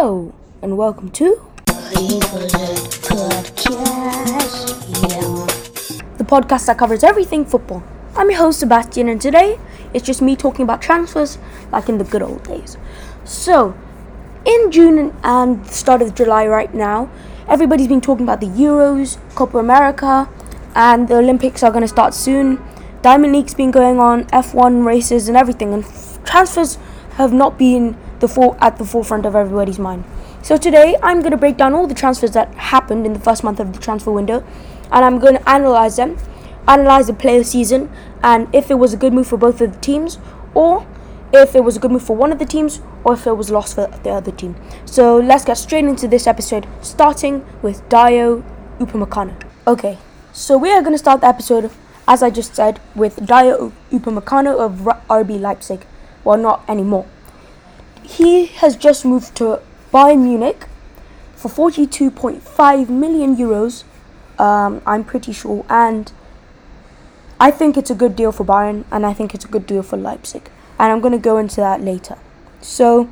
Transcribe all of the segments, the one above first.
Hello, and welcome to the podcast that covers everything football. I'm your host, Sebastian, and today it's just me talking about transfers like in the good old days. So, in June and the start of July right now, everybody's been talking about the Euros, Copa America, and the Olympics are going to start soon. Diamond League's been going on, F1 races, and everything, and transfers have not been the for- at the forefront of everybody's mind. So today I'm going to break down all the transfers that happened in the first month of the transfer window, and I'm going to analyze them, analyze the player season, and if it was a good move for both of the teams, or if it was a good move for one of the teams, or if it was lost for the other team. So let's get straight into this episode, starting with Dayot Upamecano. Okay, so we are going to start the episode, as I just said, with Dayot Upamecano of RB Leipzig. Well, not anymore. He has just moved to Bayern Munich for 42.5 million euros. Um, I'm pretty sure, and I think it's a good deal for Bayern, and I think it's a good deal for Leipzig, and I'm going to go into that later. So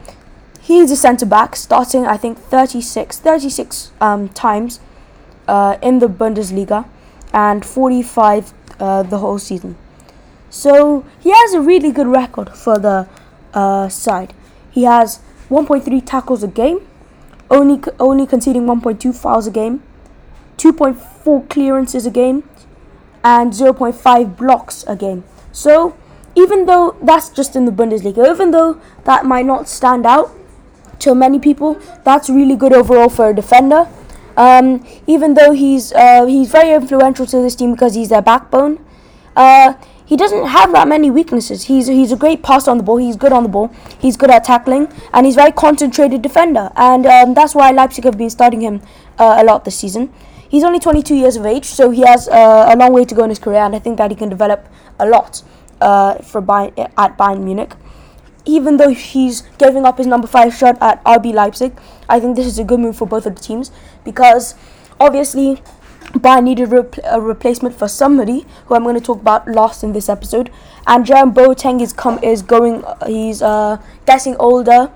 he's a centre back, starting I think 36, 36 um, times uh, in the Bundesliga, and 45 uh, the whole season. So he has a really good record for the uh, side. He has 1.3 tackles a game, only only conceding 1.2 fouls a game, 2.4 clearances a game, and 0.5 blocks a game. So even though that's just in the Bundesliga, even though that might not stand out to many people, that's really good overall for a defender. Um, even though he's uh, he's very influential to this team because he's their backbone. Uh, he doesn't have that many weaknesses. He's he's a great passer on the ball. He's good on the ball. He's good at tackling, and he's a very concentrated defender. And um, that's why Leipzig have been starting him uh, a lot this season. He's only 22 years of age, so he has uh, a long way to go in his career, and I think that he can develop a lot uh, for Bayern, at Bayern Munich. Even though he's giving up his number five shirt at RB Leipzig, I think this is a good move for both of the teams because obviously Bayern needed a replacement for somebody who I'm going to talk about last in this episode. And Jerome Boateng is come is going. He's uh, getting older,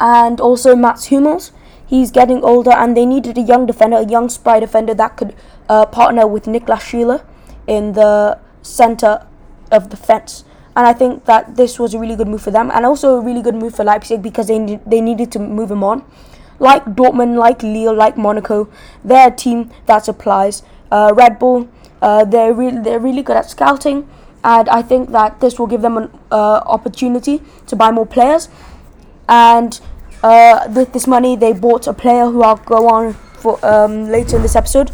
and also Mats Hummels. He's getting older, and they needed a young defender, a young spry defender that could uh, partner with Niklas Süle in the center of the defense. And I think that this was a really good move for them, and also a really good move for Leipzig because they ne- they needed to move him on like Dortmund, like Lille, like Monaco, they're a team that supplies. Uh, Red Bull, uh, they're really they're really good at scouting, and I think that this will give them an uh, opportunity to buy more players. And uh, with this money, they bought a player who I'll go on for um, later in this episode.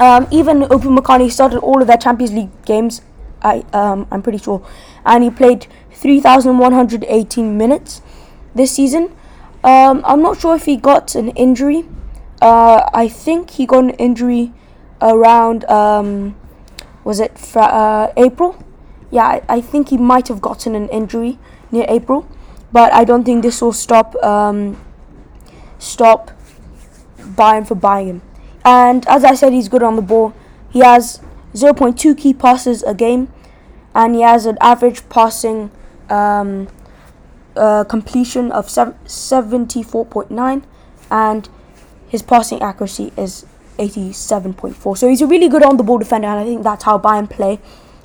Um, even Upamecano started all of their Champions League games. I um, I'm pretty sure, and he played 3,118 minutes this season. Um, I'm not sure if he got an injury. Uh, I think he got an injury around um, was it fra- uh, April? Yeah, I, I, think he might have gotten an injury near April, but I don't think this will stop um, stop Bayern for buying him. And as I said, he's good on the ball. He has 0.2 key passes a game, and he has an average passing um, uh, completion of 74.9 and his passing accuracy is 87.4. So he's a really good on the ball defender, and I think that's how Bayern play.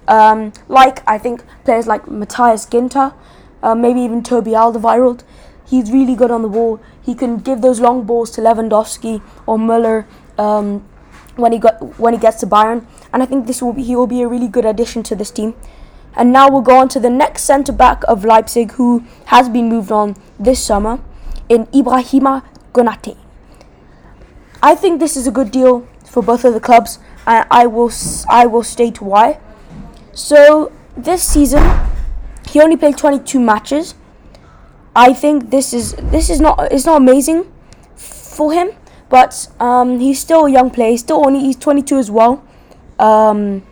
Um, like I think players like Matthias Ginter, uh, maybe even Toby Alderweireld, he's really good on the ball. He can give those long balls to Lewandowski or Müller um, when he got when he gets to Bayern, and I think this will be he will be a really good addition to this team. And now we'll go on to the next centre back of Leipzig who has been moved on this summer in Ibrahima Konate. I think this is a good deal for both of the clubs and I will I will state why. So this season he only played 22 matches. I think this is this is not it's not amazing for him, but um, he's still a young player. He's still only he's 22 as well. Um,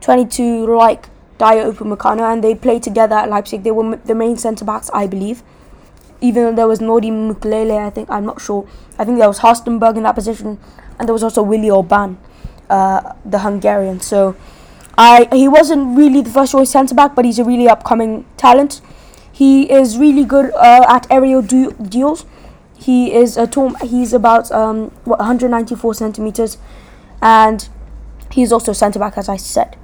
22 like Dayot Upamecano, and they played together at Leipzig. They were the main centre backs, I believe. Even though there was Nordi Mukiele, I think I'm not sure. I think there was Halstenberg in that position, and there was also Willi Orban, uh, the Hungarian. So, I he wasn't really the first choice centre back, but he's a really upcoming talent. He is really good uh, at aerial du- duels. he is a tall. He's about um, what, 194 centimeters, and he's also centre back, as I said.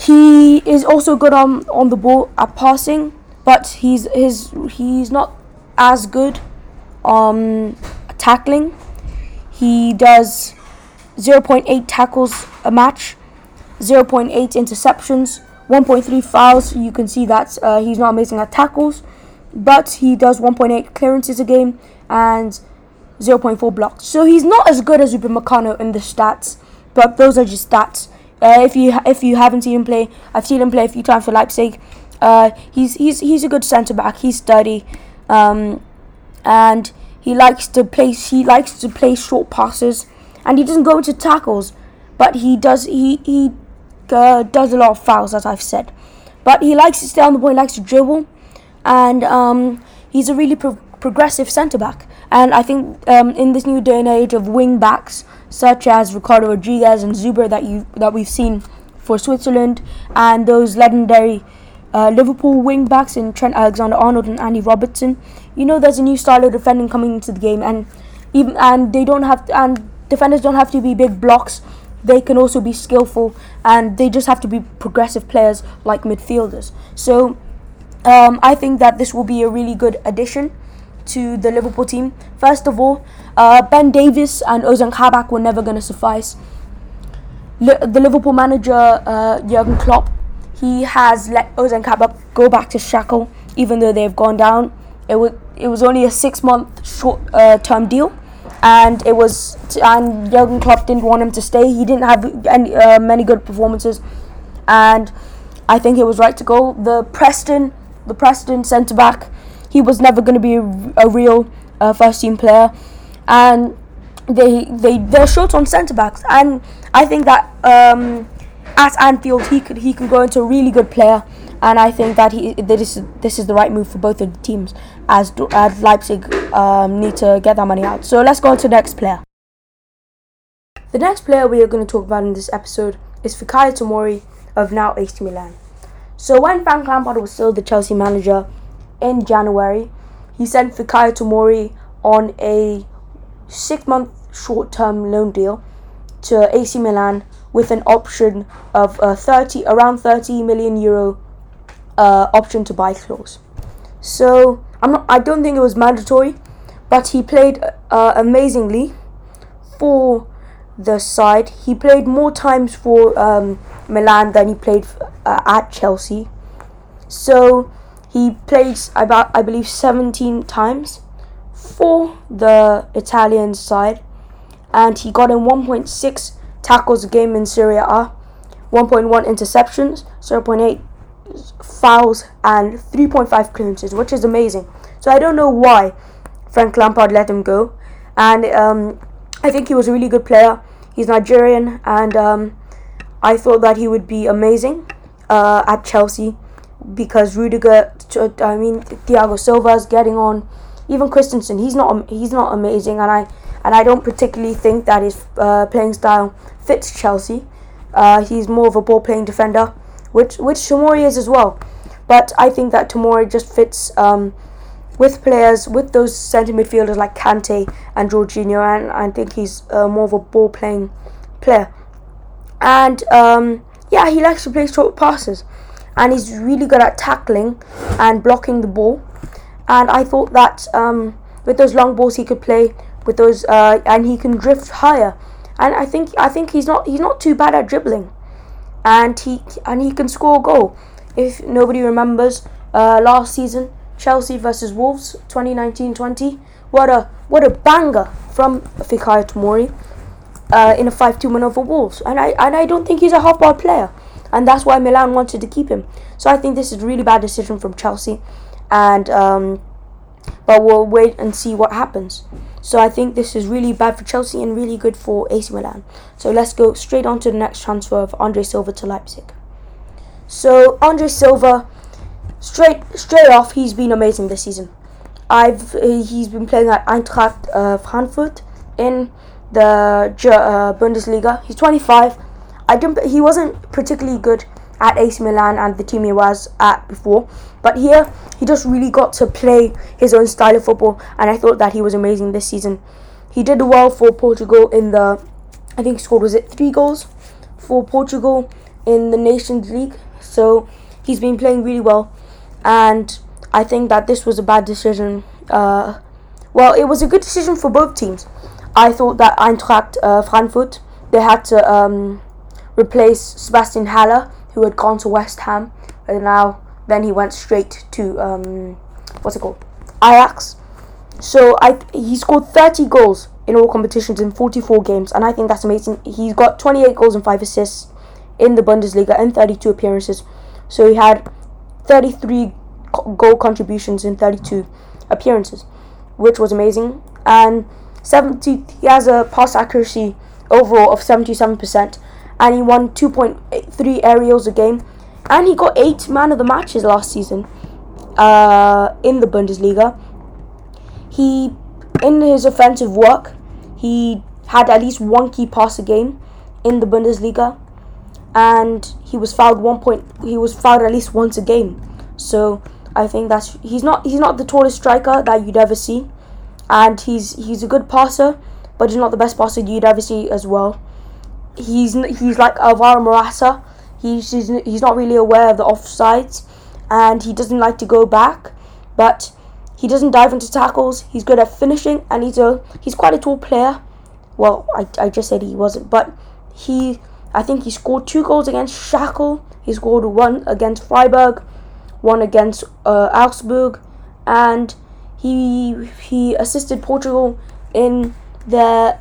He is also good on on the ball at passing, but he's his he's not as good um tackling. He does 0.8 tackles a match, 0.8 interceptions, 1.3 fouls. You can see that uh, he's not amazing at tackles, but he does 1.8 clearances a game and 0.4 blocks. So he's not as good as Upamecano in the stats, but those are just stats. Uh, if you if you haven't seen him play, I've seen him play a few times for Leipzig. Uh, he's he's he's a good centre back. He's sturdy, um, and he likes to play. He likes to play short passes, and he doesn't go into tackles, but he does. He he uh, does a lot of fouls, as I've said. But he likes to stay on the ball. He likes to dribble, and um, he's a really pro- progressive centre back. And I think um, in this new day and age of wing backs, such as Ricardo Rodriguez and Zuber that you that we've seen for Switzerland, and those legendary uh, Liverpool wing backs in Trent Alexander-Arnold and Andy Robertson. You know, there's a new style of defending coming into the game, and even and they don't have to, and defenders don't have to be big blocks. They can also be skillful, and they just have to be progressive players like midfielders. So, um, I think that this will be a really good addition to the Liverpool team. First of all, uh, Ben Davies and Ozan Kabak were never going to suffice. the Liverpool manager uh, Jurgen Klopp, he has let Ozan Kabak go back to Schalke, even though they've gone down. It was it was only a six month short uh, term deal, and it was and Jurgen Klopp didn't want him to stay. He didn't have any uh, many good performances, and I think it was right to go. The Preston the Preston centre back he was never going to be a, a real uh, first team player, and they they they're short on centre backs, and I think that um, at Anfield he could he can grow into a really good player, and I think that he this is this is the right move for both of the teams as as Leipzig um, need to get that money out. So let's go on to the next player. The next player we are going to talk about in this episode is Fikayo Tomori of now AC Milan. So when Frank Lampard was still the Chelsea manager, in January, he sent Fikayo Tomori on a six month short term loan deal to AC Milan with an option of a 30 around 30 million euro uh, option to buy clause. So I'm not, I don't think it was mandatory, but he played uh, amazingly for the side. He played more times for um, Milan than he played uh, at Chelsea. So he played about I believe 17 times for the Italian side, and he got in 1.6 tackles a game in Serie A, 1.1 interceptions, 0.8 fouls, and 3.5 clearances, which is amazing. So I don't know why Frank Lampard let him go, and um, I think he was a really good player. He's Nigerian, and um, I thought that he would be amazing uh, at Chelsea because Rudiger, I mean Thiago Silva is getting on. Even Christensen, he's not he's not amazing, and I and I don't particularly think that his uh, playing style fits Chelsea. Uh, he's more of a ball playing defender, which which Tomori is as well. But I think that Tomori just fits um, with players with those centre midfielders like Kante and Jorginho, and I think he's uh, more of a ball playing player. And um, yeah, he likes to play short passes and he's really good at tackling and blocking the ball. And I thought that um, with those long balls he could play with those, uh, and he can drift higher. And I think I think he's not he's not too bad at dribbling, and he and he can score a goal. If nobody remembers, uh, last season Chelsea versus Wolves 2019-20, what a what a banger from Fikayo Tomori uh, in a 5-2 win over Wolves. And I and I don't think he's a half-ball player and that's why Milan wanted to keep him. So I think this is a really bad decision from Chelsea, and um, but we'll wait and see what happens. So I think this is really bad for Chelsea and really good for AC Milan. So let's go straight on to the next transfer of Andre Silva to Leipzig. So Andre Silva, straight straight off, he's been amazing this season. I've he's been playing at Eintracht uh, Frankfurt in the uh, Bundesliga. He's 25 I didn't. He wasn't particularly good at AC Milan and the team he was at before. But here, he just really got to play his own style of football, and I thought that he was amazing this season. He did well for Portugal in the, I think he scored was it three goals for Portugal in the Nations League. So he's been playing really well, and I think that this was a bad decision. Uh, well, it was a good decision for both teams. I thought that Eintracht uh, Frankfurt they had to um, replace Sebastian Haller, who had gone to West Ham, and now then he went straight to um, what's it called, Ajax. So I he scored 30 goals in all competitions in 44 games, and I think that's amazing. He's got 28 goals and five assists in the Bundesliga and 32 appearances. So he had 33 goal contributions in 32 appearances, which was amazing. And 70 he has a pass accuracy overall of 77%, and he won 2.3 aerials a game, and he got eight man of the matches last season uh, in the Bundesliga. He, in his offensive work, he had at least one key pass a game in the Bundesliga, and he was fouled one point. He was fouled at least once a game. So I think that's he's not he's not the tallest striker that you'd ever see, and he's he's a good passer but he's not the best passer you'd ever see as well. He's he's like Alvaro Morata. He's, he's he's not really aware of the offsides, and he doesn't like to go back. But he doesn't dive into tackles. He's good at finishing, and he's a he's quite a tall player. Well, I, I just said he wasn't, but he I think he scored two goals against Schalke. He scored one against Freiburg, one against uh, Augsburg, and he he assisted Portugal in their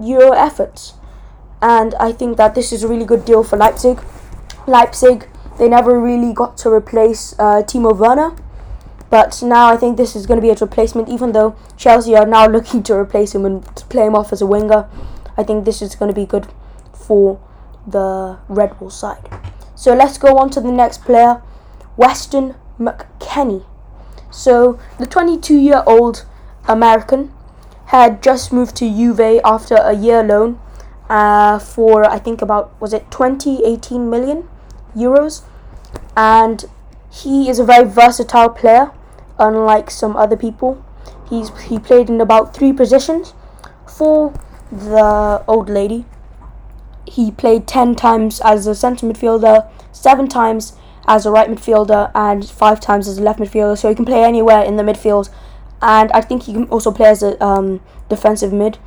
Euro efforts. And I think that this is a really good deal for Leipzig. Leipzig, they never really got to replace uh, Timo Werner. But now I think this is going to be a replacement, even though Chelsea are now looking to replace him and play him off as a winger. I think this is going to be good for the Red Bull side. So let's go on to the next player, Weston McKennie. So the 22 year old American had just moved to Juve after a year loan uh, for I think about was it 20 18 million euros? And he is a very versatile player unlike some other people. He's he played in about three positions for the old lady. He played 10 times as a centre midfielder 7 times as a right midfielder and 5 times as a left midfielder. So he can play anywhere in the midfield. And I think he can also play as a um, defensive mid,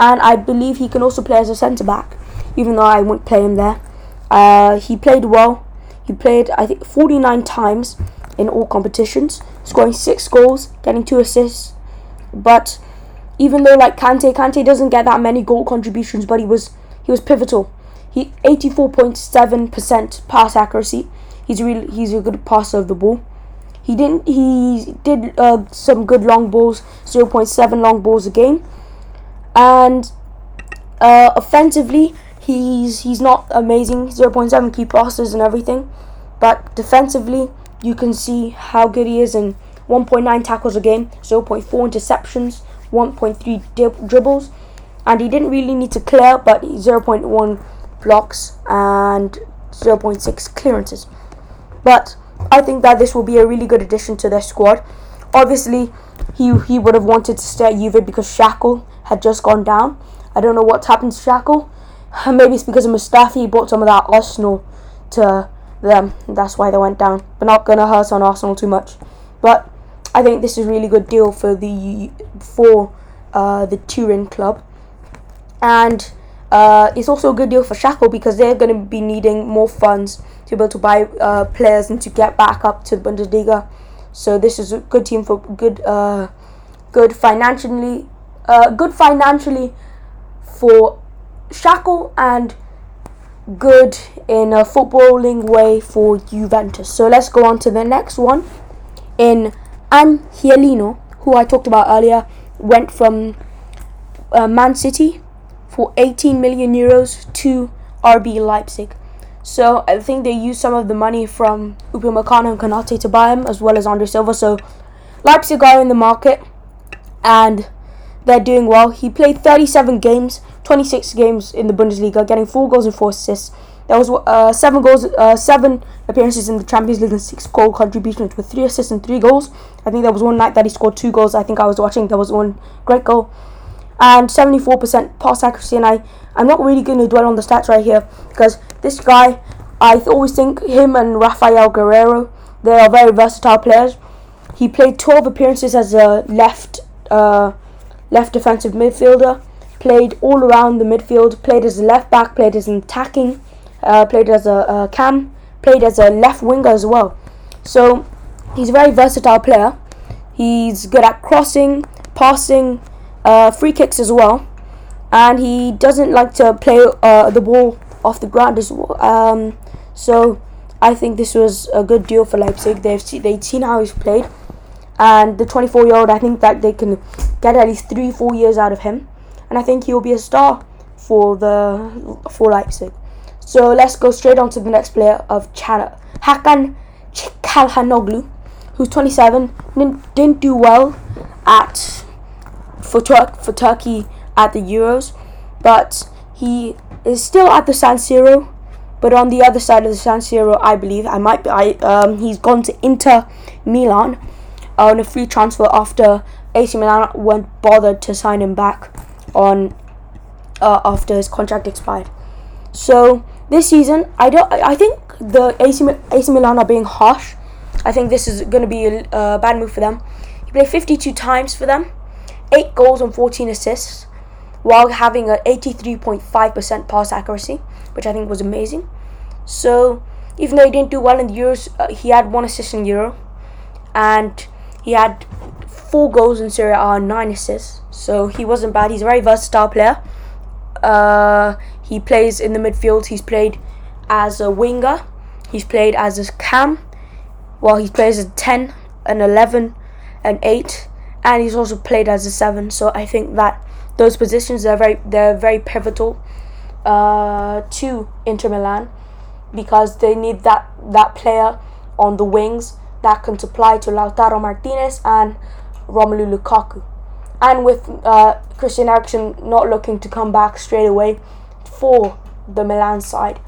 and I believe he can also play as a centre back, even though I wouldn't play him there. Uh, he played well. He played I think 49 times in all competitions, scoring six goals, getting two assists. But even though like Kante, Kante doesn't get that many goal contributions, but he was he was pivotal. He 84.7% pass accuracy. He's really he's a good passer of the ball. He didn't. He did uh, some good long balls, 0.7 long balls a game, and uh, offensively, he's he's not amazing. 0.7 key passes and everything, but defensively, you can see how good he is in 1.9 tackles a game, 0.4 interceptions, 1.3 dib- dribbles, and he didn't really need to clear, but 0.1 blocks and 0.6 clearances. But I think that this will be a really good addition to their squad. Obviously, he he would have wanted to stay at Juve because Schalke had just gone down. I don't know what's happened to Schalke. Maybe it's because of Mustafi. He brought some of that Arsenal to them. That's why they went down. But not gonna hurt on Arsenal too much. But I think this is a really good deal for the for uh, the Turin club, and uh, it's also a good deal for Schalke because they're going to be needing more funds to be able to buy uh, players and to get back up to the Bundesliga. So this is a good team for good, uh, good financially, uh, good financially for Schalke and good in a footballing way for Juventus. So let's go on to the next one. In Angelino, who I talked about earlier, went from uh, Man City for 18 million euros to RB Leipzig. So I think they used some of the money from Upamecano and Konate to buy him, as well as Andre Silva. So Leipzig are in the market, and they're doing well. He played 37 games, 26 games in the Bundesliga, getting four goals and four assists. There was uh, seven goals, uh, seven appearances in the Champions League and six goal contributions with three assists and three goals. I think there was one night that he scored two goals. I think I was watching. There was one great goal and 74% pass accuracy. And I, I'm not really going to dwell on the stats right here because this guy, I always think him and Raphaël Guerreiro, they are very versatile players. He played 12 appearances as a left, uh, left defensive midfielder. Played all around the midfield. Played as a left back. Played as an attacking uh, played as a, a cam, played as a left winger as well. So he's a very versatile player. He's good at crossing, passing, uh, free kicks as well, and he doesn't like to play uh, the ball off the ground as well. Um, so I think this was a good deal for Leipzig. They've see, they've seen how he's played, and the 24 year old, I think that they can get at least three, four years out of him, and I think he'll be a star for the for Leipzig. So let's go straight on to the next player of Chana. Hakan Çalhanoğlu, who's 27, didn't, didn't do well at for for Turkey at the Euros, but he is still at the San Siro. But on the other side of the San Siro, I believe I might be. I um, he's gone to Inter Milan on a free transfer after AC Milan weren't bothered to sign him back on uh, after his contract expired. So this season, I don't. I think the AC, AC Milan are being harsh. I think this is going to be a uh, bad move for them. He played 52 times for them, eight goals and 14 assists, while having an 83.5% pass accuracy, which I think was amazing. So even though he didn't do well in the Euros, uh, he had one assist in Euro, and he had four goals in Serie A and nine assists. So he wasn't bad. He's a very versatile player. Uh, he plays in the midfield. He's played as a winger. He's played as a cam. Well, he plays as 10, an 11, an 8, and he's also played as a 7. So I think that those positions are very they're very pivotal uh, to Inter Milan because they need that that player on the wings that can supply to Lautaro Martinez and Romelu Lukaku. And with uh, Christian Eriksen not looking to come back straight away, for the Milan side,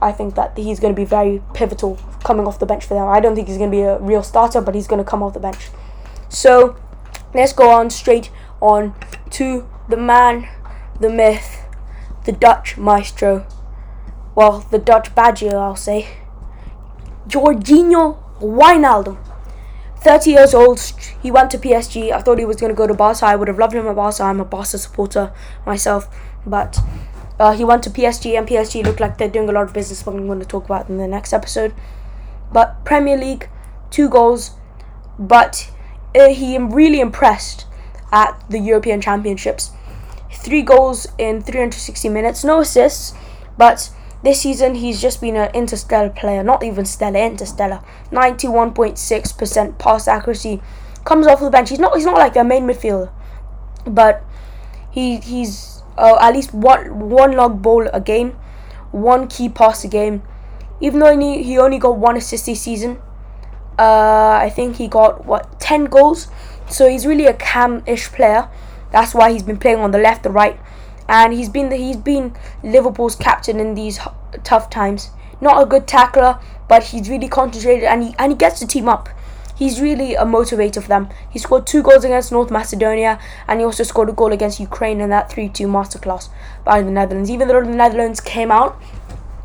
I think that he's going to be very pivotal coming off the bench for them. I don't think he's going to be a real starter, but he's going to come off the bench. So let's go on straight on to the man, the myth, the Dutch maestro. Well, the Dutch badger, I'll say. Georginio Wijnaldum. 30 years old, he went to PSG. I thought he was going to go to Barca. I would have loved him at Barca. I'm a Barca supporter myself. But uh, he went to PSG, and PSG looked like they're doing a lot of business. What I'm going to talk about in the next episode. But Premier League, two goals, but he really impressed at the European Championships. Three goals in 360 minutes, no assists, but this season he's just been an interstellar player, not even stellar, interstellar. 91.6% pass accuracy, comes off the bench. He's not he's not like their main midfielder, but he he's uh, at least one one long ball a game, one key pass a game. Even though he only got one assist this season, uh, I think he got what ten goals. So he's really a cam-ish player. That's why he's been playing on the left, the right, and he's been the, he's been Liverpool's captain in these tough times. Not a good tackler, but he's really concentrated and he and he gets the team up he's really a motivator for them. He scored two goals against North Macedonia and he also scored a goal against Ukraine in that 3 2 masterclass by the Netherlands. Even though the Netherlands came out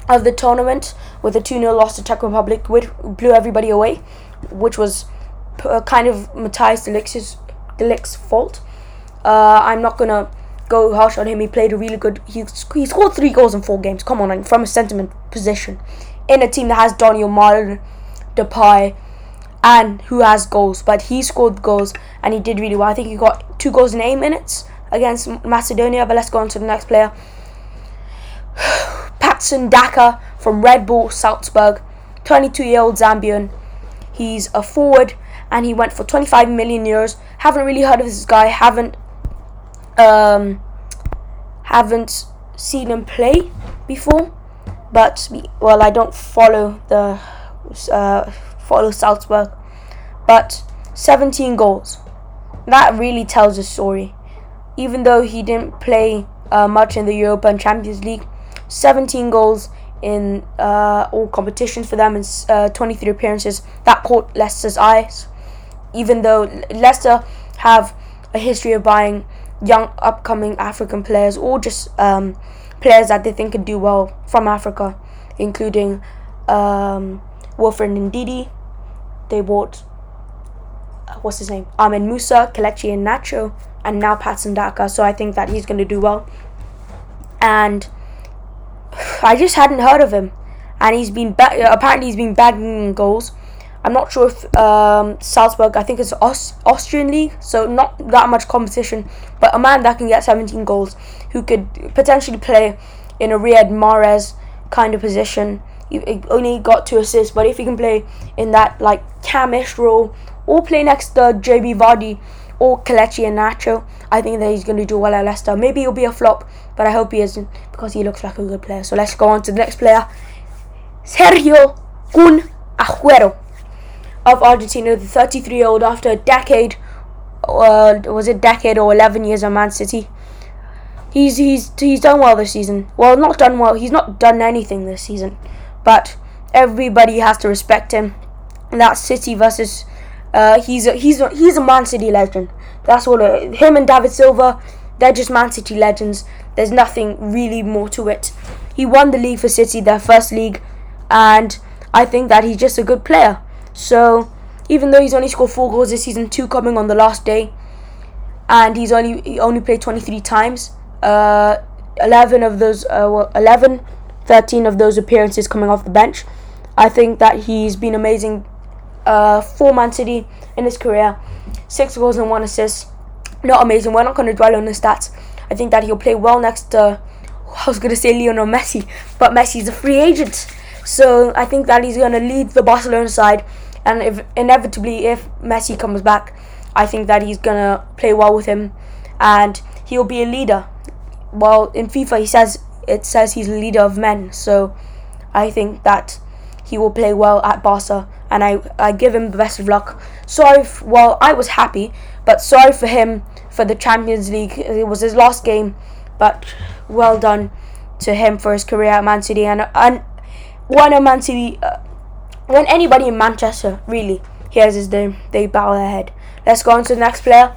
of the tournament with a 2 0 loss to Czech Republic, which blew everybody away, which was uh, kind of Matthijs de Ligt's fault. Uh, I'm not going to go harsh on him. He played a really good. He, he scored three goals in four games. Come on, from a sentiment position in a team that has Daniel Mal, Depay, and who has goals, but he scored goals and he did really well. I think he got two goals in eight minutes against Macedonia. But let's go on to the next player. Patson Daka from Red Bull Salzburg, 22 year old Zambian. He's a forward and he went for 25 million euros. Haven't really heard of this guy. Haven't um, haven't seen him play before. But well, I don't follow the uh, follow Salzburg, but 17 goals. That really tells a story. Even though he didn't play uh, much in the Europa and Champions League, 17 goals in uh, all competitions for them and uh, 23 appearances. That caught Leicester's eyes, even though Leicester have a history of buying young upcoming African players or just um, players that they think could do well from Africa, including um, Wilfred Ndidi. They bought uh, what's his name? Ahmed Musa, Kelechi Iheanacho, and now Patson Daka. So I think that he's going to do well. And I just hadn't heard of him, and he's been ba- apparently he's been bagging goals. I'm not sure if um, Salzburg, I think it's Aus- Austrian league, so not that much competition, but a man that can get 17 goals, who could potentially play in a Riyad Mahrez kind of position. He only got two assists, but if he can play in that like camish role, or play next to JB Vardy or Kelechi Iheanacho, I think that he's going to do well at Leicester. Maybe he'll be a flop, but I hope he isn't because he looks like a good player. So let's go on to the next player, Sergio Kun Aguero of Argentina, the 33-year-old, after a decade, uh, was it decade or 11 years at Man City. He's he's he's done well this season. Well, not done well. He's not done anything this season, but everybody has to respect him. And that City versus uh, he's a, he's a, he's a Man City legend. That's all. it, him and David Silva. They're just Man City legends. There's nothing really more to it. He won the league for City, their first league, and I think that he's just a good player. So even though he's only scored four goals this season, two coming on the last day, and he's only he only played 23 times, uh, 11 of those, uh, well, 11, 13 of those appearances coming off the bench. I think that he's been amazing uh, for Man City in his career. Six goals and one assist. Not amazing. We're not going to dwell on the stats. I think that he'll play well next to, I was going to say Lionel Messi, but Messi's a free agent. So I think that he's going to lead the Barcelona side. And if inevitably, if Messi comes back, I think that he's going to play well with him. And he'll be a leader. Well, in FIFA, he says it says he's a leader of men. So I think that he will play well at Barca, and I, I give him the best of luck. Sorry, f- well, I was happy, but sorry for him for the Champions League. It was his last game, but well done to him for his career at Man City. And, and when a Man City, uh, when anybody in Manchester really hears his name, they bow their head. Let's go on to the next player.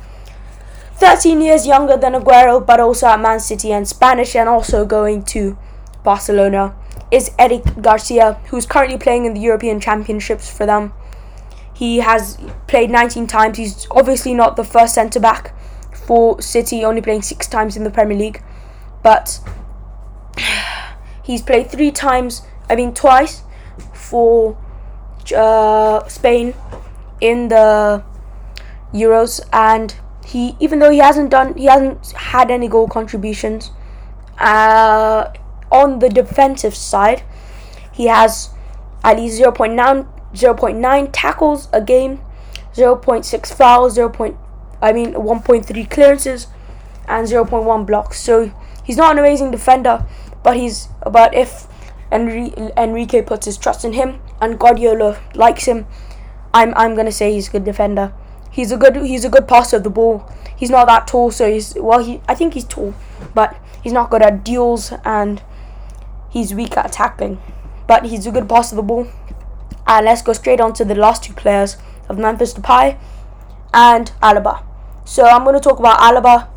13 years younger than Aguero, but also at Man City and Spanish, and also going to Barcelona is Eric Garcia, who's currently playing in the European Championships for them. He has played 19 times. He's obviously not the first centre back for City, only playing six times in the Premier League, but he's played three times. I mean, twice for uh, Spain in the Euros, and he even though he hasn't done, he hasn't had any goal contributions. Uh, on the defensive side, he has at least 0.9, 0.9 tackles a game, 0.6 fouls, 0. Point, I mean 1.3 clearances, and 0.1 blocks. So he's not an amazing defender, but he's but if Enrique puts his trust in him and Guardiola likes him, I'm I'm gonna say he's a good defender. He's a good he's a good passer of the ball. He's not that tall, so he's well he I think he's tall, but he's not good at duels and he's weak at tackling, but he's a good passer of the ball. And let's go straight on to the last two players of Memphis Depay and Alaba. So I'm going to talk about Alaba,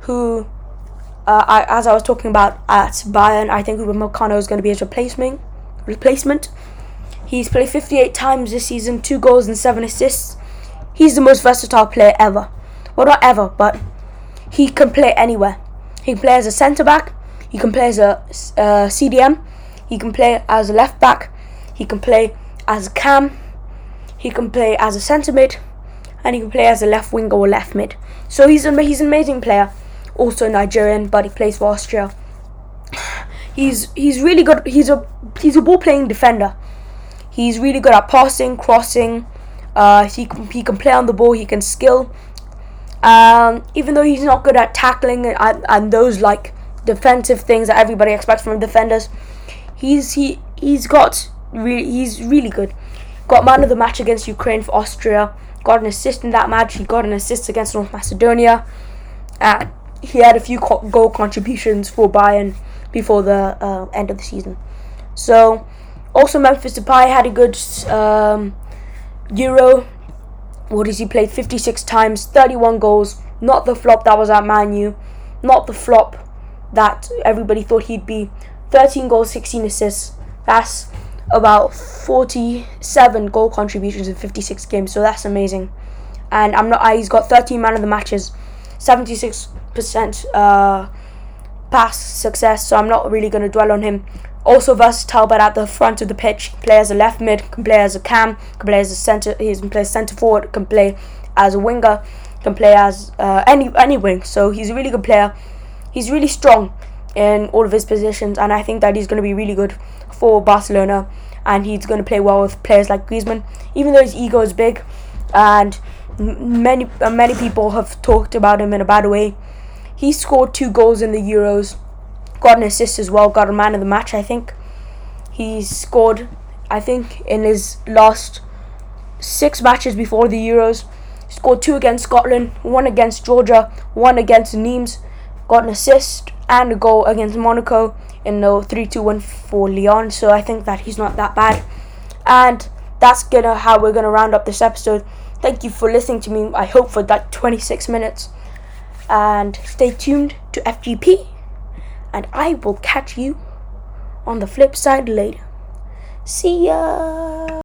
who, uh, I, as I was talking about at Bayern, I think Ruben Marcano is going to be his replacement. Replacement. He's played 58 times this season, two goals and seven assists. He's the most versatile player ever. Well, not ever, but he can play anywhere. He can play as a centre back. He can play as a uh, CDM. He can play as a left back. He can play as a cam. He can play as a centre mid, and he can play as a left wing or left mid. So he's an he's an amazing player. Also Nigerian, but he plays for Austria. He's he's really good. He's a he's a ball playing defender. He's really good at passing, crossing. Uh, he can, he can play on the ball. He can skill. Um, even though he's not good at tackling and, and those like defensive things that everybody expects from defenders, he's he he's got really he's really good. Got man of the match against Ukraine for Austria. Got an assist in that match. He got an assist against North Macedonia. And he had a few goal contributions for Bayern before the uh, end of the season. So, also Memphis Depay had a good um, Euro. What does he played? 56 times, 31 goals. Not the flop that was at Man U. Not the flop that everybody thought he'd be. 13 goals, 16 assists. That's about 47 goal contributions in 56 games. So that's amazing. And I'm not. He's got 13 man of the matches, 76% uh, pass success. So I'm not really going to dwell on him. Also versatile, but at the front of the pitch, play as a left mid, can play as a cam, can play as a centre. He can play centre forward, can play as a winger, can play as uh, any any wing. So he's a really good player. He's really strong in all of his positions, and I think that he's going to be really good for Barcelona. And he's going to play well with players like Griezmann, even though his ego is big, and many uh, many people have talked about him in a bad way. He scored two goals in the Euros, got an assist as well, got a man of the match. I think he scored. I think in his last six matches before the Euros, scored two against Scotland, one against Georgia, one against Nimes, got an assist and a goal against Monaco in the 3 2 1 for Lyon. So I think that he's not that bad. And that's gonna how we're gonna round up this episode. Thank you for listening to me. I hope for that 26 minutes. And stay tuned to FGP. And I will catch you on the flip side later. See ya.